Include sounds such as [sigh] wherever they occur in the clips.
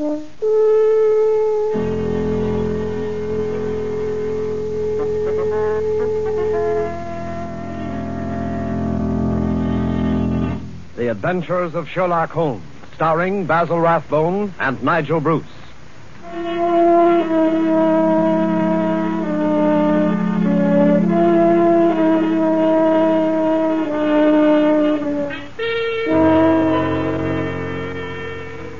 The Adventures of Sherlock Holmes, starring Basil Rathbone and Nigel Bruce.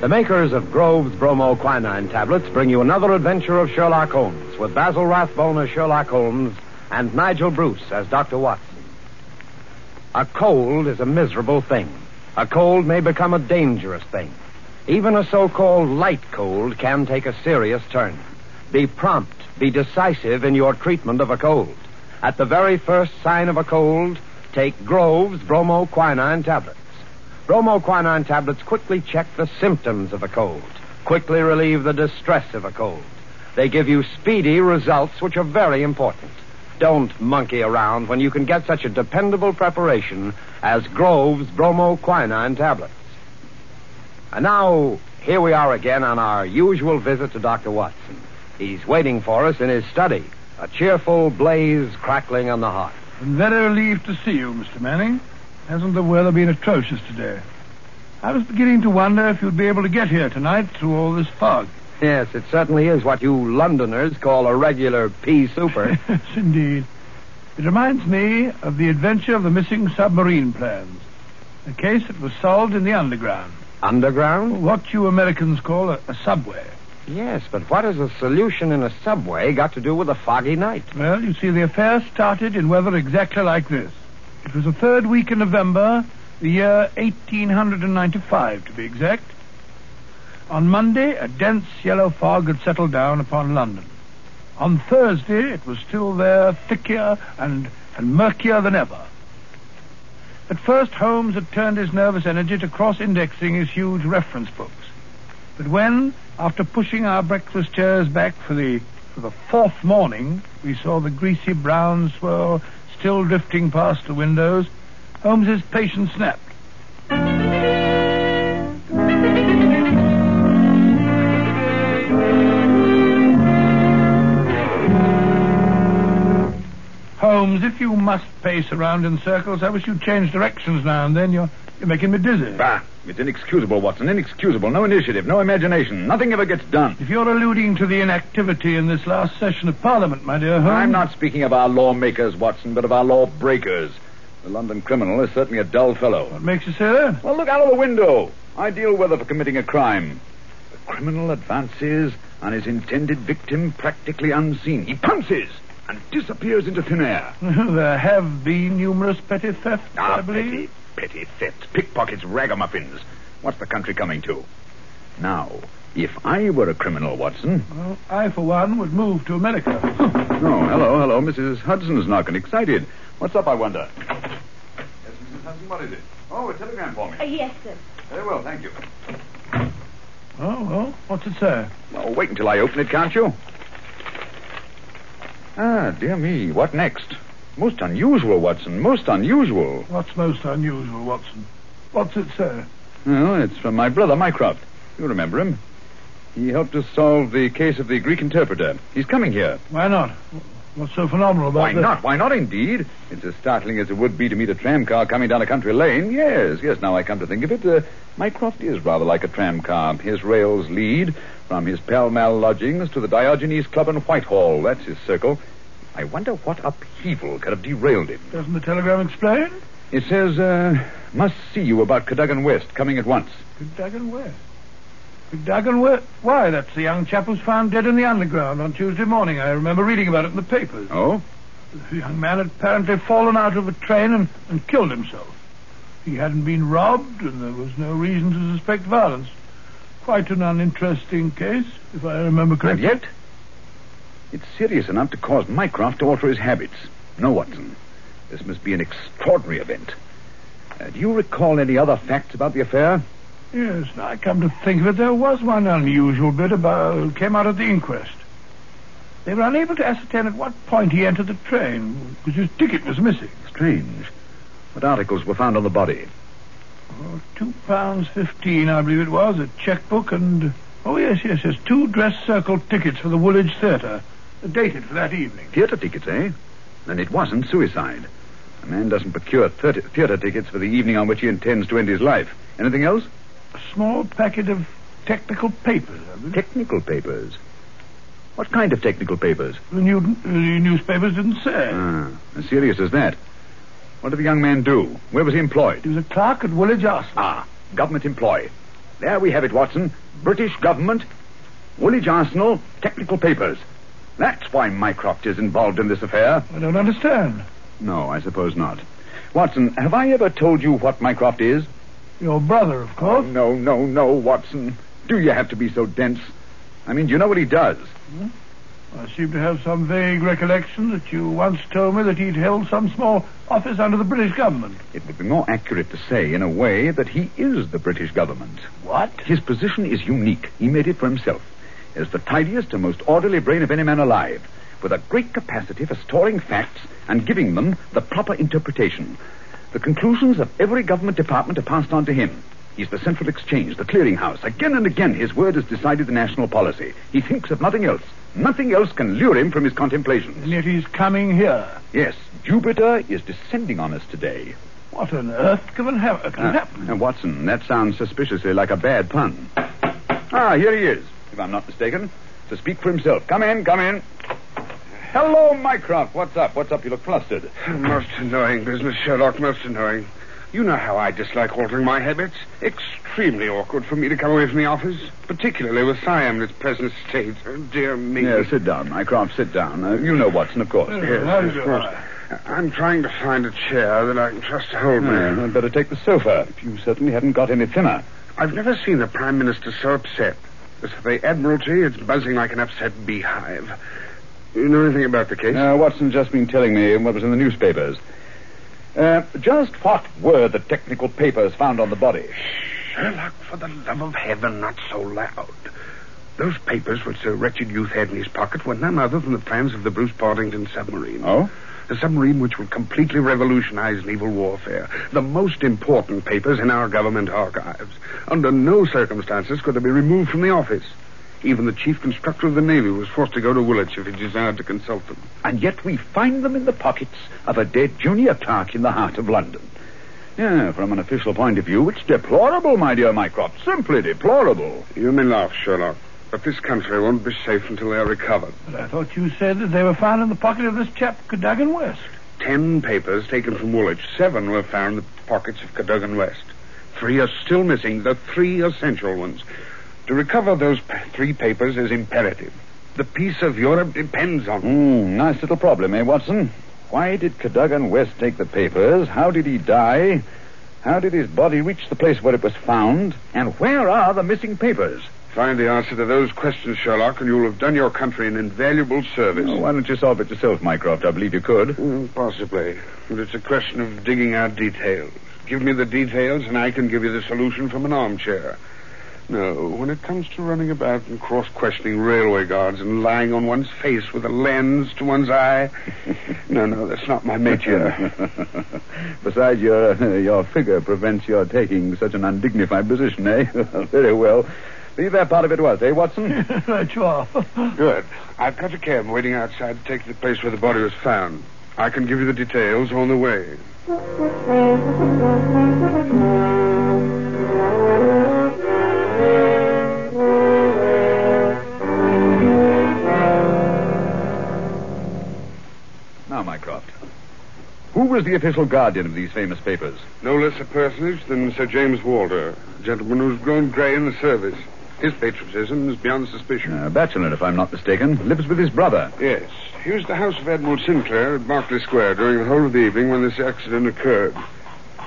The makers of Grove's Bromo Quinine tablets bring you another adventure of Sherlock Holmes with Basil Rathbone as Sherlock Holmes and Nigel Bruce as Dr. Watson. A cold is a miserable thing. A cold may become a dangerous thing. Even a so-called light cold can take a serious turn. Be prompt, be decisive in your treatment of a cold. At the very first sign of a cold, take Grove's Bromo Quinine tablets. Bromo Quinine tablets quickly check the symptoms of a cold, quickly relieve the distress of a cold. They give you speedy results which are very important. Don't monkey around when you can get such a dependable preparation as Grove's Bromo Quinine tablets. And now, here we are again on our usual visit to Dr. Watson. He's waiting for us in his study, a cheerful blaze crackling on the hearth. I'm very relieved to see you, Mr. Manning. Hasn't the weather been atrocious today? I was beginning to wonder if you'd be able to get here tonight through all this fog. Yes, it certainly is what you Londoners call a regular pea souper. [laughs] yes, indeed. It reminds me of the adventure of the missing submarine plans. A case that was solved in the underground. Underground? What you Americans call a, a subway. Yes, but what has a solution in a subway got to do with a foggy night? Well, you see, the affair started in weather exactly like this. It was the third week in November, the year 1895, to be exact. On Monday, a dense yellow fog had settled down upon London. On Thursday, it was still there, thicker and, and murkier than ever. At first, Holmes had turned his nervous energy to cross-indexing his huge reference books. But when, after pushing our breakfast chairs back for the for the fourth morning, we saw the greasy brown swirl still drifting past the windows, Holmes's patience snapped. Holmes, if you must pace around in circles, I wish you'd change directions now and then. You're, you're making me dizzy. Bah, it's inexcusable, Watson. Inexcusable. No initiative, no imagination. Nothing ever gets done. If you're alluding to the inactivity in this last session of Parliament, my dear Holmes. I'm not speaking of our lawmakers, Watson, but of our lawbreakers. The London criminal is certainly a dull fellow. What makes you say that? Well, look out of the window. Ideal weather for committing a crime. The criminal advances on his intended victim practically unseen. He pounces and disappears into thin air. [laughs] there have been numerous petty thefts, Ah, I believe. petty, petty thefts, pickpockets, ragamuffins. What's the country coming to? Now, if I were a criminal, Watson. Well, I, for one, would move to America. [laughs] Oh, hello, hello. Mrs. Hudson's knocking. Excited. What's up, I wonder? Yes, Mrs. Hudson, what is it? Oh, a telegram for me. Uh, yes, sir. Very well, thank you. oh, well, what's it say? Oh, wait until I open it, can't you? Ah, dear me. What next? Most unusual, Watson. Most unusual. What's most unusual, Watson? What's it sir? Well, it's from my brother, Mycroft. You remember him. He helped us solve the case of the Greek interpreter. He's coming here. Why not? What's so phenomenal about Why this? not? Why not, indeed? It's as startling as it would be to meet a tram car coming down a country lane. Yes, yes, now I come to think of it. Uh, Mycroft is rather like a tram car. His rails lead from his Pall Mall lodgings to the Diogenes Club in Whitehall. That's his circle. I wonder what upheaval could have derailed him. Doesn't the telegram explain? It says, uh, must see you about Cadogan West, coming at once. Cadogan West. Cadogan West? Why, that's the young chap who's found dead in the underground on Tuesday morning. I remember reading about it in the papers. Oh? The young man had apparently fallen out of a train and, and killed himself. He hadn't been robbed, and there was no reason to suspect violence. Quite an uninteresting case, if I remember And correctly. yet, it's serious enough to cause Mycroft to alter his habits. No, Watson. This must be an extraordinary event. Uh, do you recall any other facts about the affair? Yes, now I come to think of it, there was one unusual bit about came out at the inquest. They were unable to ascertain at what point he entered the train, because his ticket was missing. Strange. What articles were found on the body? Oh, two pounds fifteen, I believe it was, a checkbook and oh yes, yes, yes, two dress circle tickets for the Woolwich Theatre, dated for that evening. Theatre tickets, eh? Then it wasn't suicide. A man doesn't procure theatre theatre tickets for the evening on which he intends to end his life. Anything else? A small packet of technical papers. Technical papers. What kind of technical papers? The new the newspapers didn't say. Ah, as serious as that. What did the young man do? Where was he employed? He was a clerk at Woolwich Arsenal. Ah, government employee. There we have it, Watson. British government, Woolwich Arsenal, technical papers. That's why Mycroft is involved in this affair. I don't understand. No, I suppose not. Watson, have I ever told you what Mycroft is? Your brother, of Oh, course. no, no, no, Watson. Do you have to be so dense? I mean, do you know what he does? Hmm? I seem to have some vague recollection that you once told me that he'd held some small office under the British government. It would be more accurate to say, in a way, that he is the British government. What? His position is unique. He made it for himself. As the tidiest and most orderly brain of any man alive, with a great capacity for storing facts and giving them the proper interpretation. The conclusions of every government department are passed on to him. He's the central exchange, the clearinghouse. Again and again, his word has decided the national policy. He thinks of nothing else. Nothing else can lure him from his contemplations. And yet he's coming here. Yes, Jupiter is descending on us today. What on earth can, ha- can Ah, happen? uh, Watson, that sounds suspiciously like a bad pun. Ah, here he is, I'm not mistaken. To speak for himself. Come in, come in. Hello, Mycroft. What's up? What's up? You look flustered. Most annoying business, Sherlock, most annoying. You know how I dislike altering my habits. Extremely awkward for me to come away from the office, particularly with Siam in its present state. Oh, dear me. Yeah, sit down, Mycroft. Sit down. Uh, you know Watson, of course. Yes, How do of course. I'm trying to find a chair that I can trust to hold me. Yeah, I'd better take the sofa. You certainly haven't got any thinner. I've never seen the Prime Minister so upset. As for the Admiralty, it's buzzing like an upset beehive. You know anything about the case? Uh, Watson's just been telling me what was in the newspapers. Uh, just what were the technical papers found on the body? Sherlock, for the love of heaven, not so loud. Those papers which the wretched youth had in his pocket were none other than the plans of the Bruce Partington submarine. Oh? A submarine which will completely revolutionize naval warfare. The most important papers in our government archives. Under no circumstances could they be removed from the office. Even the chief constructor of the Navy was forced to go to Woolwich if he desired to consult them. And yet we find them in the pockets of a dead junior clerk in the heart of London. Yeah, from an official point of view, it's deplorable, my dear Mycroft. Simply deplorable. You may laugh, Sherlock, but this country won't be safe until they are recovered. But I thought you said that they were found in the pocket of this chap, Cadogan West. Ten papers taken from Woolwich. Seven were found in the pockets of Cadogan West. Three are still missing, the three essential ones. To recover those pa- three papers is imperative. The peace of Europe depends on it. Hmm, nice little problem, eh, Watson? Why did Cadogan West take the papers? How did he die? How did his body reach the place where it was found? And where are the missing papers? Find the answer to those questions, Sherlock, and you'll have done your country an invaluable service. Oh, why don't you solve it yourself, Mycroft? I believe you could. Mm, possibly. But it's a question of digging out details. Give me the details, and I can give you the solution from an armchair. No, when it comes to running about and cross-questioning railway guards and lying on one's face with a lens to one's eye, [laughs] no, no, that's not my métier. [laughs] Besides, your your figure prevents your taking such an undignified position, eh? [laughs] Very well. Leave that part of it to us, eh, Watson? right you are. Good. I've got a cab waiting outside to take you to the place where the body was found. I can give you the details on the way. now, Mycroft. Who was the official guardian of these famous papers? No less a personage than Sir James Walter, a gentleman who's grown grey in the service. His patriotism is beyond suspicion. A bachelor, if I'm not mistaken. Lives with his brother. Yes. He was at the house of Admiral Sinclair at Berkeley Square during the whole of the evening when this accident occurred.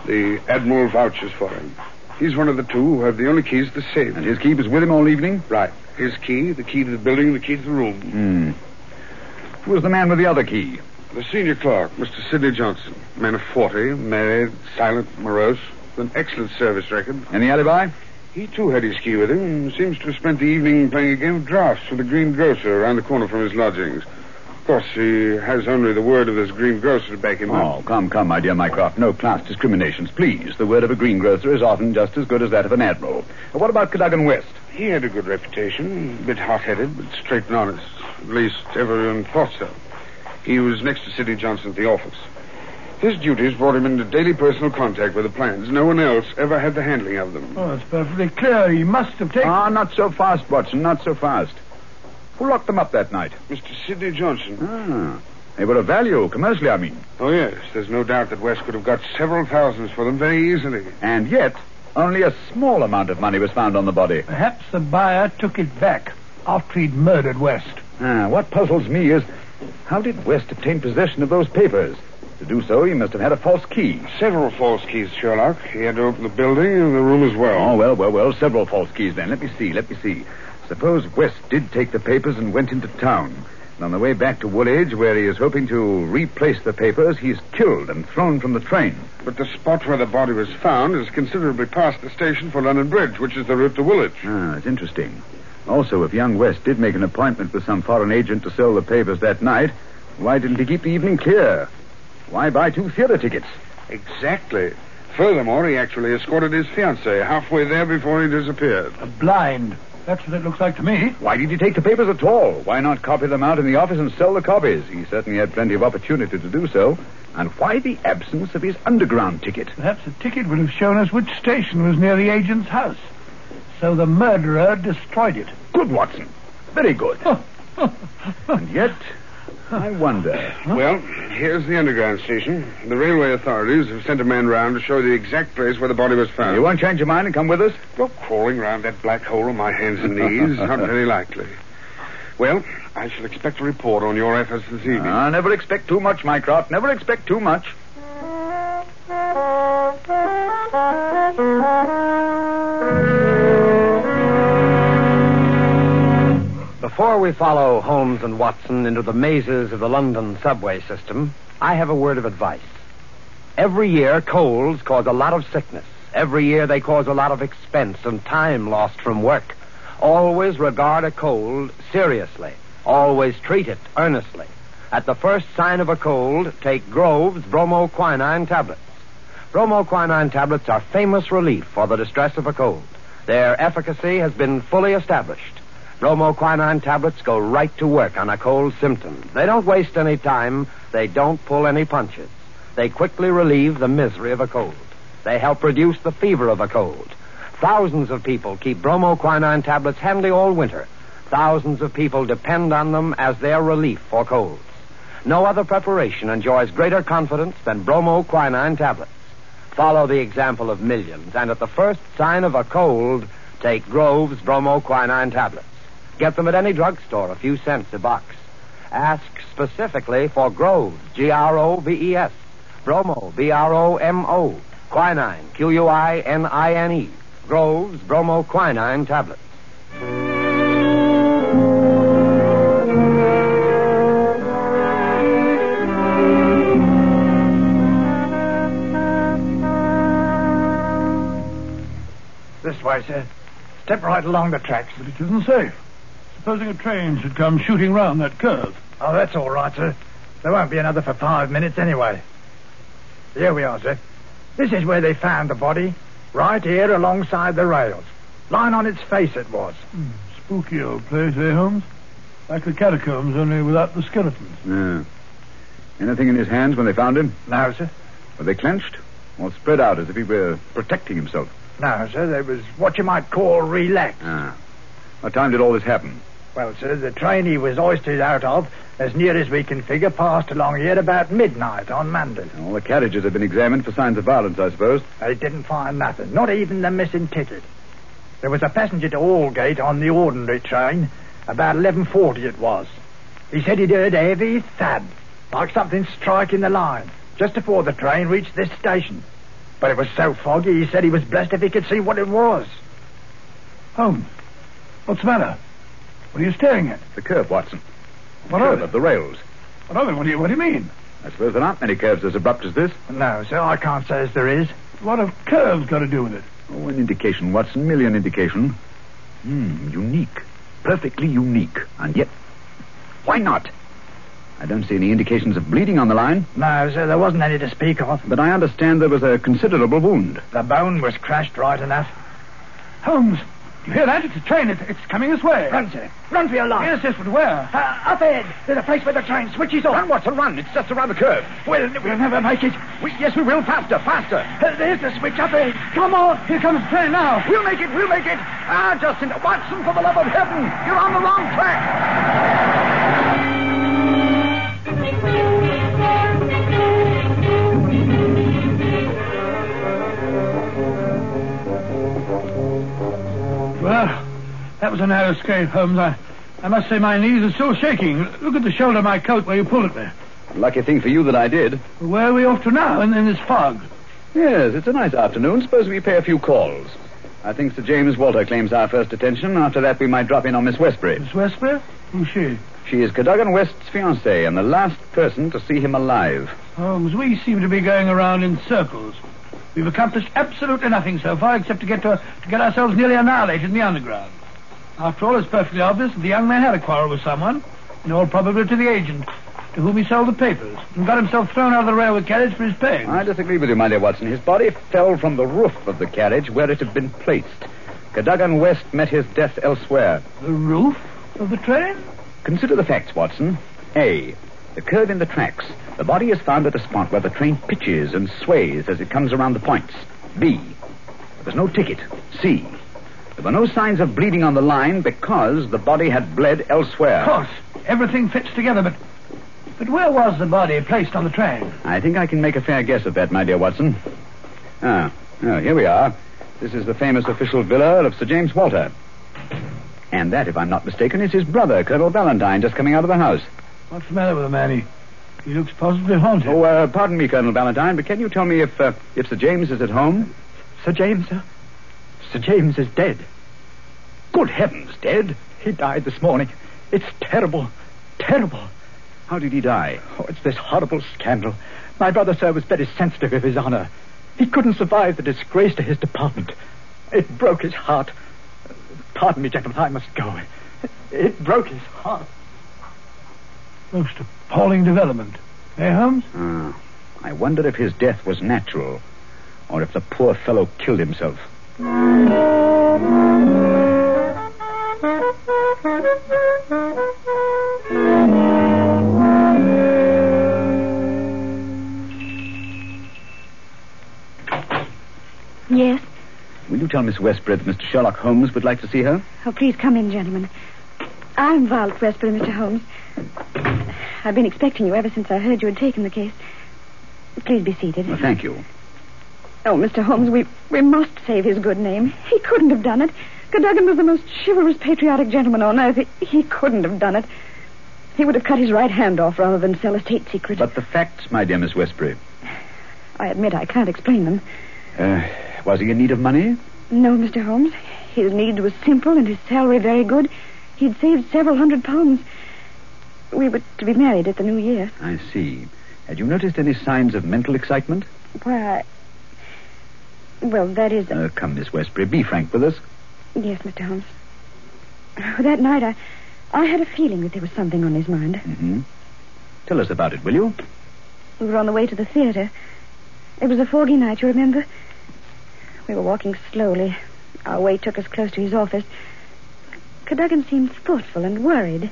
The Admiral vouches for him. He's one of the two who have the only keys to the safe. And his key was with him all evening? Right. His key, the key to the building, the key to the room. Hmm. Who was the man with the other key? The senior clerk, Mr. Sidney Johnson. Man of 40, married, silent, morose, with an excellent service record. Any alibi? He, too, had his key with him and seems to have spent the evening playing a game of drafts with the green grocer around the corner from his lodgings. Of course, he has only the word of this green grocer to back him up. Oh, come, come, my dear Mycroft. No class discriminations, please. The word of a greengrocer is often just as good as that of an admiral. Uh, what about Cadogan West? He had a good reputation, a bit hot-headed, but straight and honest. At least everyone thought so. He was next to Sidney Johnson at the office. His duties brought him into daily personal contact with the plans. No one else ever had the handling of them. Oh, it's perfectly clear. He must have taken. Ah, not so fast, Watson, not so fast. Who locked them up that night? Mr. Sidney Johnson. Ah, they were of value, commercially, I mean. Oh, yes. There's no doubt that West could have got several thousands for them very easily. And yet, only a small amount of money was found on the body. Perhaps the buyer took it back after he'd murdered West. Ah, what puzzles me is how did West obtain possession of those papers? To do so, he must have had a false key. Several false keys, Sherlock. He had to open the building and the room as well. Oh, well, well, well, several false keys then. Let me see, let me see. Suppose West did take the papers and went into town. And on the way back to Woolwich, where he is hoping to replace the papers, he's killed and thrown from the train. But the spot where the body was found is considerably past the station for London Bridge, which is the route to Woolwich. Ah, it's interesting. Also, if young West did make an appointment with some foreign agent to sell the papers that night, why didn't he keep the evening clear? Why buy two theater tickets? Exactly. Furthermore, he actually escorted his fiancée halfway there before he disappeared. A blind. That's what it looks like to me. Why did he take the papers at all? Why not copy them out in the office and sell the copies? He certainly had plenty of opportunity to do so. And why the absence of his underground ticket? Perhaps the ticket would have shown us which station was near the agent's house. So the murderer destroyed it. Good, Watson. Very good. [laughs] and yet, I wonder. Well, here's the underground station. The railway authorities have sent a man round to show the exact place where the body was found. You won't change your mind and come with us? Go crawling round that black hole on my hands and knees. Not [laughs] very likely. Well, I shall expect a report on your efforts this evening. Ah, never expect too much, Mycroft. Never expect too much. Before we follow Holmes and Watson into the mazes of the London subway system, I have a word of advice. Every year, colds cause a lot of sickness. Every year, they cause a lot of expense and time lost from work. Always regard a cold seriously. Always treat it earnestly. At the first sign of a cold, take Grove's bromoquinine tablets. Bromoquinine tablets are famous relief for the distress of a cold. Their efficacy has been fully established. Bromoquinine tablets go right to work on a cold symptom. They don't waste any time. They don't pull any punches. They quickly relieve the misery of a cold. They help reduce the fever of a cold. Thousands of people keep bromoquinine tablets handy all winter. Thousands of people depend on them as their relief for colds. No other preparation enjoys greater confidence than bromoquinine tablets. Follow the example of millions, and at the first sign of a cold, take Grove's bromoquinine tablets. Get them at any drugstore, a few cents a box. Ask specifically for Groves, G-R-O-V-E-S. Bromo, B-R-O-M-O. Quinine, Q-U-I-N-I-N-E. Groves bromoquinine tablets. This way, sir. Step right along the tracks. But it isn't safe. Supposing a train should come shooting round that curve. Oh, that's all right, sir. There won't be another for five minutes anyway. Here we are, sir. This is where they found the body. Right here alongside the rails. Lying on its face it was. Hmm. Spooky old place, eh, Holmes? Like the catacombs, only without the skeletons. Yeah. Anything in his hands when they found him? No, sir. Were they clenched? Or spread out as if he were protecting himself? No, sir. They was what you might call relaxed. Ah. What time did all this happen? Well, sir, the train he was hoisted out of, as near as we can figure, passed along here about midnight on Monday. All the carriages have been examined for signs of violence, I suppose. They didn't find nothing, not even the missing ticket. There was a passenger to Aldgate on the ordinary train. About 11.40 it was. He said he'd heard a heavy thud, like something striking the line, just before the train reached this station. But it was so foggy, he said he was blessed if he could see what it was. Holmes, what's the matter? What are you staring at? The curve, Watson. What curve of the rails. What of it? What do you, what do you mean? I suppose there aren't many curves as abrupt as this. No, sir, I can't say as there is. What have curves got to do with it? Oh, an indication, Watson. Merely an indication. Hmm, unique. Perfectly unique. And yet, why not? I don't see any indications of bleeding on the line, No, sir, there wasn't any to speak of. but I understand there was a considerable wound. The bone was crashed right enough. Holmes, you hear that? It's a train. It's, it's coming this way. Run, sir. Run for your life. Yes, yes, but where? Uh, up ahead. There's a place where the train switches off. Run, Watson, run. It's just around the curve. We'll, we'll never make it. We, yes, we will. Faster, faster. Uh, there's the switch up ahead. Come on. Here comes the train now. We'll make it, we'll make it. Ah, Justin, Watson, for the love of heaven, you're on the wrong track. That was a narrow escape, Holmes. I, I must say my knees are still shaking. Look at the shoulder of my coat where you pulled at me. Lucky thing for you that I did. Where are we off to now in, in this fog? Yes, it's a nice afternoon. Suppose we pay a few calls. I think Sir James Walter claims our first attention. After that, we might drop in on Miss Westbury. Miss Westbury? Who's she? She is Cadogan West's fiancée and the last person to see him alive. Holmes, we seem to be going around in circles. We've accomplished absolutely nothing so far except to get to, to get ourselves nearly annihilated in the underground. After all, it's perfectly obvious that the young man had a quarrel with someone, in all probability to the agent, to whom he sold the papers, and got himself thrown out of the railway carriage for his pains. I disagree with you, my dear Watson. His body fell from the roof of the carriage where it had been placed. Cadogan West met his death elsewhere. The roof of the train? Consider the facts, Watson. A. The curve in the tracks. The body is found at a spot where the train pitches and sways as it comes around the points. B. There was no ticket. C. There were no signs of bleeding on the line because the body had bled elsewhere. Of course. Everything fits together, but. But where was the body placed on the train? I think I can make a fair guess at that, my dear Watson. Ah, oh, here we are. This is the famous official villa of Sir James Walter. And that, if I'm not mistaken, is his brother, Colonel Valentine, just coming out of the house. What's the matter with the man? He, he looks positively haunted. Oh, uh, pardon me, Colonel Valentine, but can you tell me if uh, if Sir James is at home? Sir James, sir? Sir James is dead. Good heavens, dead? He died this morning. It's terrible. Terrible. How did he die? Oh, it's this horrible scandal. My brother, sir, was very sensitive of his honor. He couldn't survive the disgrace to his department. It broke his heart. Pardon me, gentlemen, I must go. It broke his heart. Most appalling development. Eh, Holmes? Ah, I wonder if his death was natural, or if the poor fellow killed himself. Yes. Will you tell Miss Westbury that Mr. Sherlock Holmes would like to see her? Oh, please come in, gentlemen. I'm Violet Westbury, Mr. Holmes. I've been expecting you ever since I heard you had taken the case. Please be seated. Well, thank you. Oh, Mr. Holmes, we, we must save his good name. He couldn't have done it. Cadogan was the most chivalrous, patriotic gentleman on earth. He, he couldn't have done it. He would have cut his right hand off rather than sell a state secret. But the facts, my dear Miss Westbury. I admit I can't explain them. Uh, was he in need of money? No, Mr. Holmes. His needs were simple and his salary very good. He'd saved several hundred pounds. We were to be married at the new year. I see. Had you noticed any signs of mental excitement? Why, well, that is. Uh, come, Miss Westbury, be frank with us. Yes, Mr. Holmes. That night, I, I had a feeling that there was something on his mind. Mm-hmm. Tell us about it, will you? We were on the way to the theater. It was a foggy night, you remember? We were walking slowly. Our way took us close to his office. Cadogan seemed thoughtful and worried.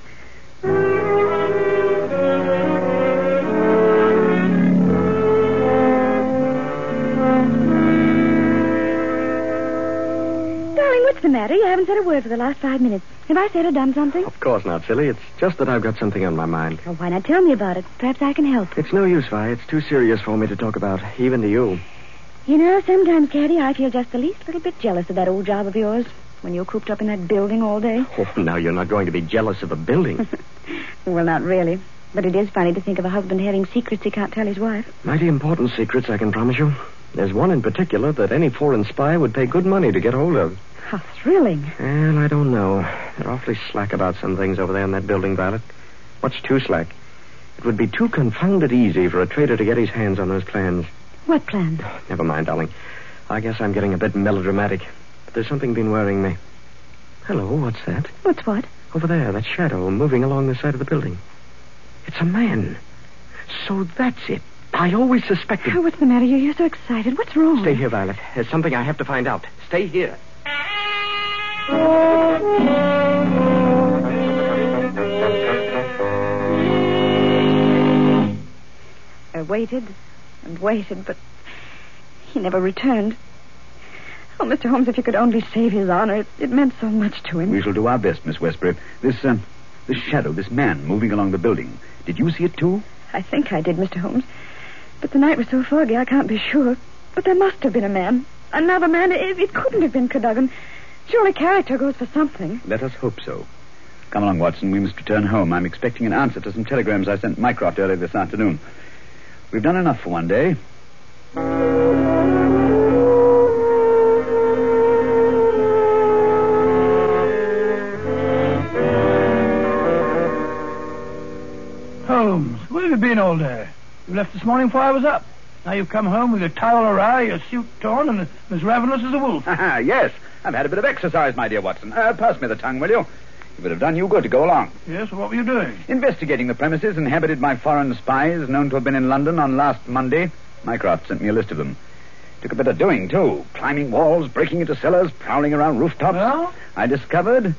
What's the matter? You haven't said a word for the last five minutes. Have I said or done something? Of course not, silly. It's just that I've got something on my mind. Well, why not tell me about it? Perhaps I can help. It's no use, Vi. It's too serious for me to talk about, even to you. You know, sometimes, Caddy, I feel just the least little bit jealous of that old job of yours when you're cooped up in that building all day. Oh, now you're not going to be jealous of a building. [laughs] well, not really. But it is funny to think of a husband having secrets he can't tell his wife. Mighty important secrets, I can promise you. There's one in particular that any foreign spy would pay good money to get hold of. How thrilling. Well, I don't know. They're awfully slack about some things over there in that building, Violet. What's too slack? It would be too confounded easy for a traitor to get his hands on those plans. What plan? Oh, never mind, darling. I guess I'm getting a bit melodramatic. But there's something been worrying me. Hello, what's that? What's what? Over there, that shadow moving along the side of the building. It's a man. So that's it. I always suspected. Oh, what's the matter? You're so excited. What's wrong? Stay here, Violet. There's something I have to find out. Stay here. I waited and waited, but he never returned. Oh, Mr. Holmes, if you could only save his honor, it, it meant so much to him. We shall do our best, Miss Westbury. This, um, this shadow, this man moving along the building. Did you see it too? I think I did, Mr. Holmes. But the night was so foggy, I can't be sure. But there must have been a man. Another man. It, it couldn't have been Cadogan. Surely character goes for something. Let us hope so. Come along, Watson. We must return home. I'm expecting an answer to some telegrams I sent Mycroft earlier this afternoon. We've done enough for one day. Holmes, where have you been all day? You left this morning before I was up. Now you've come home with your towel awry, your suit torn, and as ravenous as a wolf. [laughs] yes, I've had a bit of exercise, my dear Watson. Uh, pass me the tongue, will you? It would have done you good to go along. Yes, what were you doing? Investigating the premises inhabited by foreign spies known to have been in London on last Monday. Mycroft sent me a list of them. Took a bit of doing, too. Climbing walls, breaking into cellars, prowling around rooftops. Well? I discovered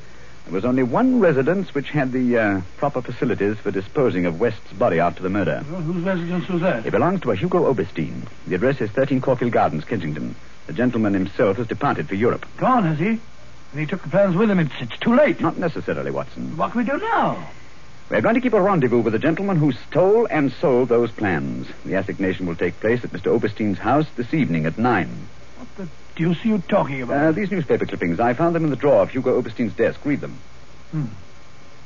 there was only one residence which had the uh, proper facilities for disposing of West's body after the murder. Well, whose residence was that? It belongs to a Hugo Oberstein. The address is 13 Caulfield Gardens, Kensington. The gentleman himself has departed for Europe. Gone, has he? And he took the plans with him. It's, it's too late. Not necessarily, Watson. What can we do now? We're going to keep a rendezvous with the gentleman who stole and sold those plans. The assignation will take place at Mr. Oberstein's house this evening at nine. What the deuce see you talking about? Uh, these newspaper clippings, I found them in the drawer of Hugo Oberstein's desk. Read them.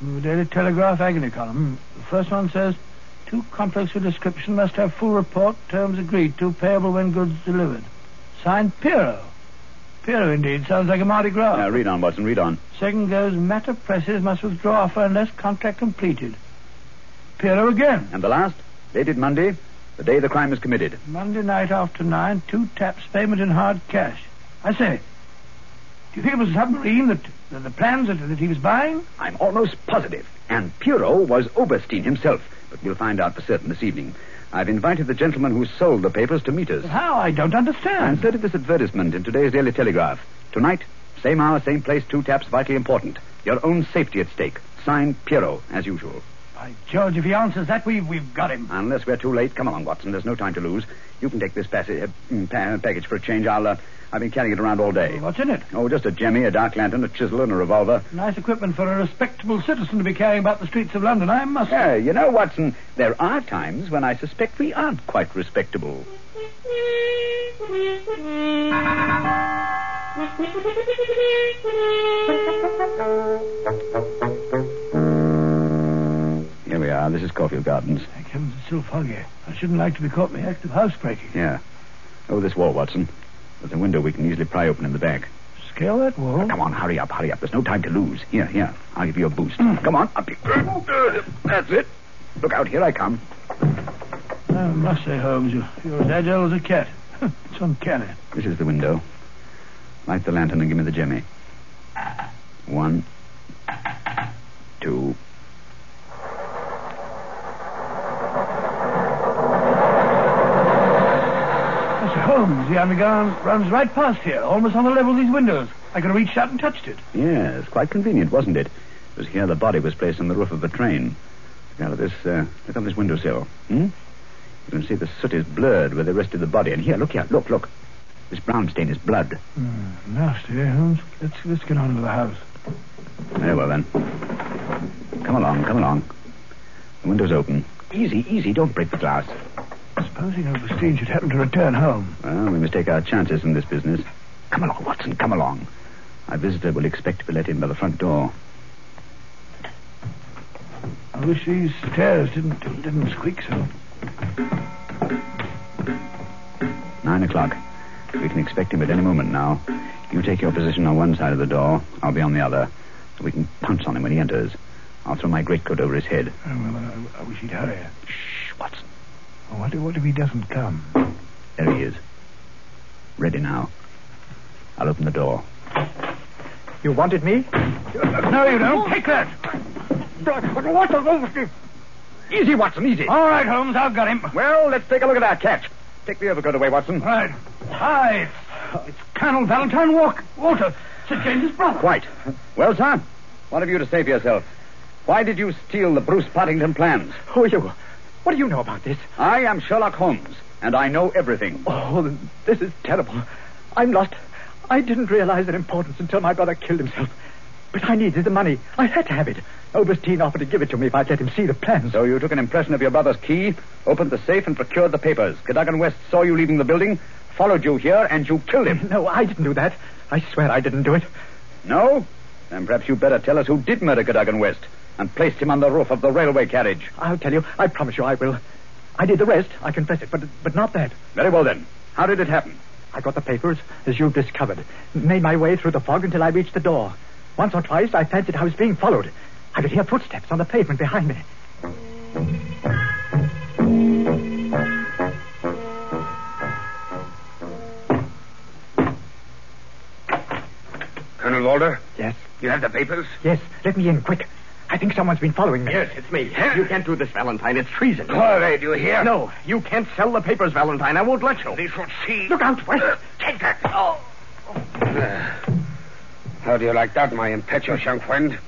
The Daily Telegraph agony column. Hmm. The first one says, too complex for description, must have full report, terms agreed to, payable when goods delivered. Signed Pierrot. Pierrot, indeed. Sounds like a Mardi Gras. Uh, read on, Watson, read on. Second goes, matter presses must withdraw offer unless contract completed. Pierrot again. And the last, dated Monday, the day the crime was committed. Monday night after nine, two taps, payment in hard cash. I say, do you think it was a submarine that, that the plans that, that he was buying? I'm almost positive. And Pierrot was Oberstein himself. But we'll find out for certain this evening. I've invited the gentleman who sold the papers to meet us. But how? I don't I understand. inserted this advertisement in today's Daily Telegraph. Tonight, same hour, same place, two taps, vitally important. Your own safety at stake. Signed, Pierrot, as usual. By George, if he answers that, we've, we've got him. Unless we're too late, come along, Watson. There's no time to lose. You can take this passage, uh, mm, pa- package for a change. I'll, uh, I've been carrying it around all day. What's in it? Oh, just a jemmy, a dark lantern, a chisel, and a revolver. Nice equipment for a respectable citizen to be carrying about the streets of London, I must Yeah, you know, Watson, there are times when I suspect we aren't quite respectable. [laughs] Here we are. This is Caulfield Gardens. Thank heavens, it's still foggy. I shouldn't like to be caught in the act of housebreaking. Yeah. Over this wall, Watson. There's a window we can easily pry open in the back. Scale that wall. Come on, hurry up, hurry up. There's no time to lose. Here, here. I'll give you a boost. Mm. Come on, up you. That's it. Look out, here I come. I must say, Holmes, you're, you're as agile as a cat. [laughs] it's uncanny. This is the window. Light the lantern and give me the jemmy. One, two. Mr. Holmes, the underground runs right past here, almost on the level of these windows. I could have reached out and touched it. Yes, quite convenient, wasn't it? It was here the body was placed on the roof of the train. Now, look at this, uh, look on this windowsill. Hmm? You can see the soot is blurred where they rested the body. And here, look here, look, look. This brown stain is blood. Hmm, nasty, eh, Holmes? Let's, let's get on to the house. Very well, then. Come along, come along. The window's open. Easy, easy, don't break the glass. Supposing Oberstein should happen to return home. Well, we must take our chances in this business. Come along, Watson, come along. Our visitor will expect to be let in by the front door. I wish these stairs didn't didn't squeak so. Nine o'clock. We can expect him at any moment now. You take your position on one side of the door. I'll be on the other. So we can pounce on him when he enters. I'll throw my greatcoat over his head. Oh, well, I, I wish he'd hurry. Shh, Watson. Oh, what, if- what if he doesn't come? There he is. Ready now. I'll open the door. You wanted me? No, you don't. Take that. What the... Easy, Watson, easy. All right, Holmes, I've got him. Well, let's take a look at our catch. Take the overcoat away, Watson. Right. Hi, it's, it's Colonel Valentine Walk, Walter, Sir James's brother. Quite. Well, Tom, what have you to say for yourself? Why did you steal the Bruce Partington plans? Who are you? What do you know about this? I am Sherlock Holmes, and I know everything. Oh, this is terrible. I'm lost. I didn't realize their importance until my brother killed himself. But I needed the money. I had to have it. Oberstein offered to give it to me if I'd let him see the plans. So you took an impression of your brother's key, opened the safe, and procured the papers. Cadogan West saw you leaving the building, followed you here, and you killed him. No, I didn't do that. I swear I didn't do it. No? Then perhaps you'd better tell us who did murder Cadogan West and placed him on the roof of the railway carriage. I'll tell you. I promise you I will. I did the rest. I confess it, but but not that. Very well, then. How did it happen? I got the papers, as you've discovered. Made my way through the fog until I reached the door. Once or twice, I fancied I was being followed. I could hear footsteps on the pavement behind me. Colonel Walter, Yes, you have the papers? yes. Let me in, quick. I think someone's been following me. Yes, it's me. You can't do this, Valentine. It's treason. Corey, do you hear? No, you can't sell the papers, Valentine. I won't let you. They shall see. Look out, West. Take that. Oh. How do you like that, my impetuous young friend?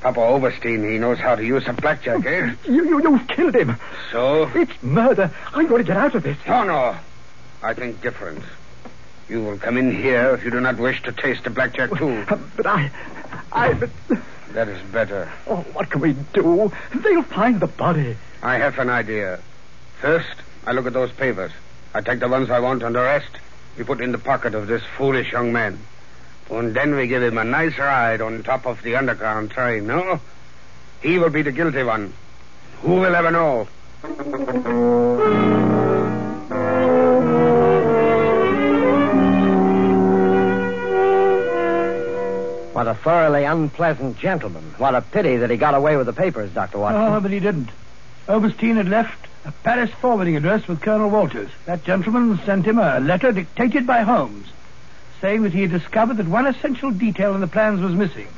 Papa Oberstein, he knows how to use a blackjack, eh? [laughs] You, you, you've killed him. So? It's murder. I'm going to get out of this. No, no. I think different. You will come in here if you do not wish to taste the blackjack, too. But I, I, but, That is better. oh, what can we do? They'll find the body. I have an idea. First, I look at those papers. I take the ones I want and the rest we put in the pocket of this foolish young man. And then we give him a nice ride on top of the underground train, no? He will be the guilty one. Who will ever know? What a thoroughly unpleasant gentleman. What a pity that he got away with the papers, Dr. Watson. Oh, but he didn't. Oberstein had left a Paris forwarding address with Colonel Walters. That gentleman sent him a letter dictated by Holmes, saying that he had discovered that one essential detail in the plans was missing,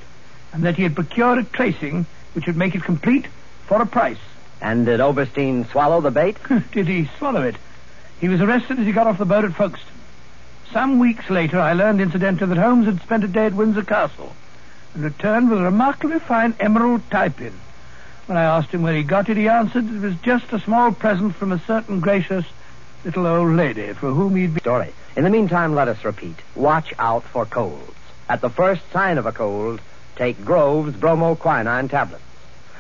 and that he had procured a tracing which would make it complete for a price. And did Oberstein swallow the bait? [laughs] Did he swallow it? He was arrested as he got off the boat at Folkestone. Some weeks later, I learned incidentally that Holmes had spent a day at Windsor Castle and returned with a remarkably fine emerald tie-pin. When I asked him where he got it, he answered it was just a small present from a certain gracious little old lady for whom he'd been. Story. In the meantime, let us repeat. Watch out for colds. At the first sign of a cold, take Grove's bromoquinine tablets.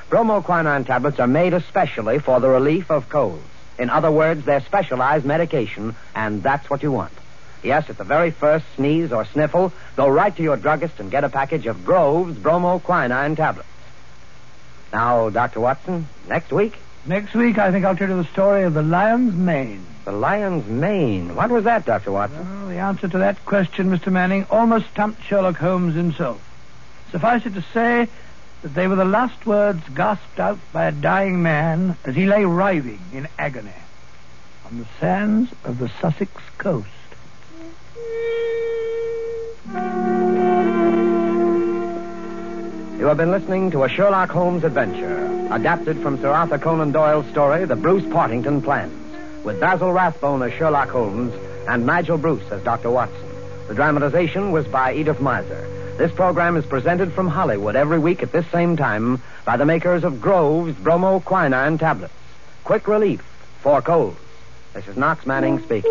Bromoquinine tablets are made especially for the relief of colds. In other words, they're specialized medication, and that's what you want. Yes, at the very first sneeze or sniffle, go right to your druggist and get a package of Grove's bromoquinine tablets. Now, Dr. Watson, next week, Next week, I think I'll tell you the story of the lion's mane. the lion's mane. What was that, Dr. Watson? Well, the answer to that question, Mr. Manning, almost stumped Sherlock Holmes himself. Suffice it to say that they were the last words gasped out by a dying man as he lay writhing in agony on the sands of the Sussex coast. You have been listening to a Sherlock Holmes adventure, adapted from Sir Arthur Conan Doyle's story, The Bruce Partington Plans, with Basil Rathbone as Sherlock Holmes and Nigel Bruce as Dr. Watson. The dramatization was by Edith Meiser. This program is presented from Hollywood every week at this same time by the makers of Grove's bromoquinine tablets. Quick relief for colds. This is Knox Manning speaking.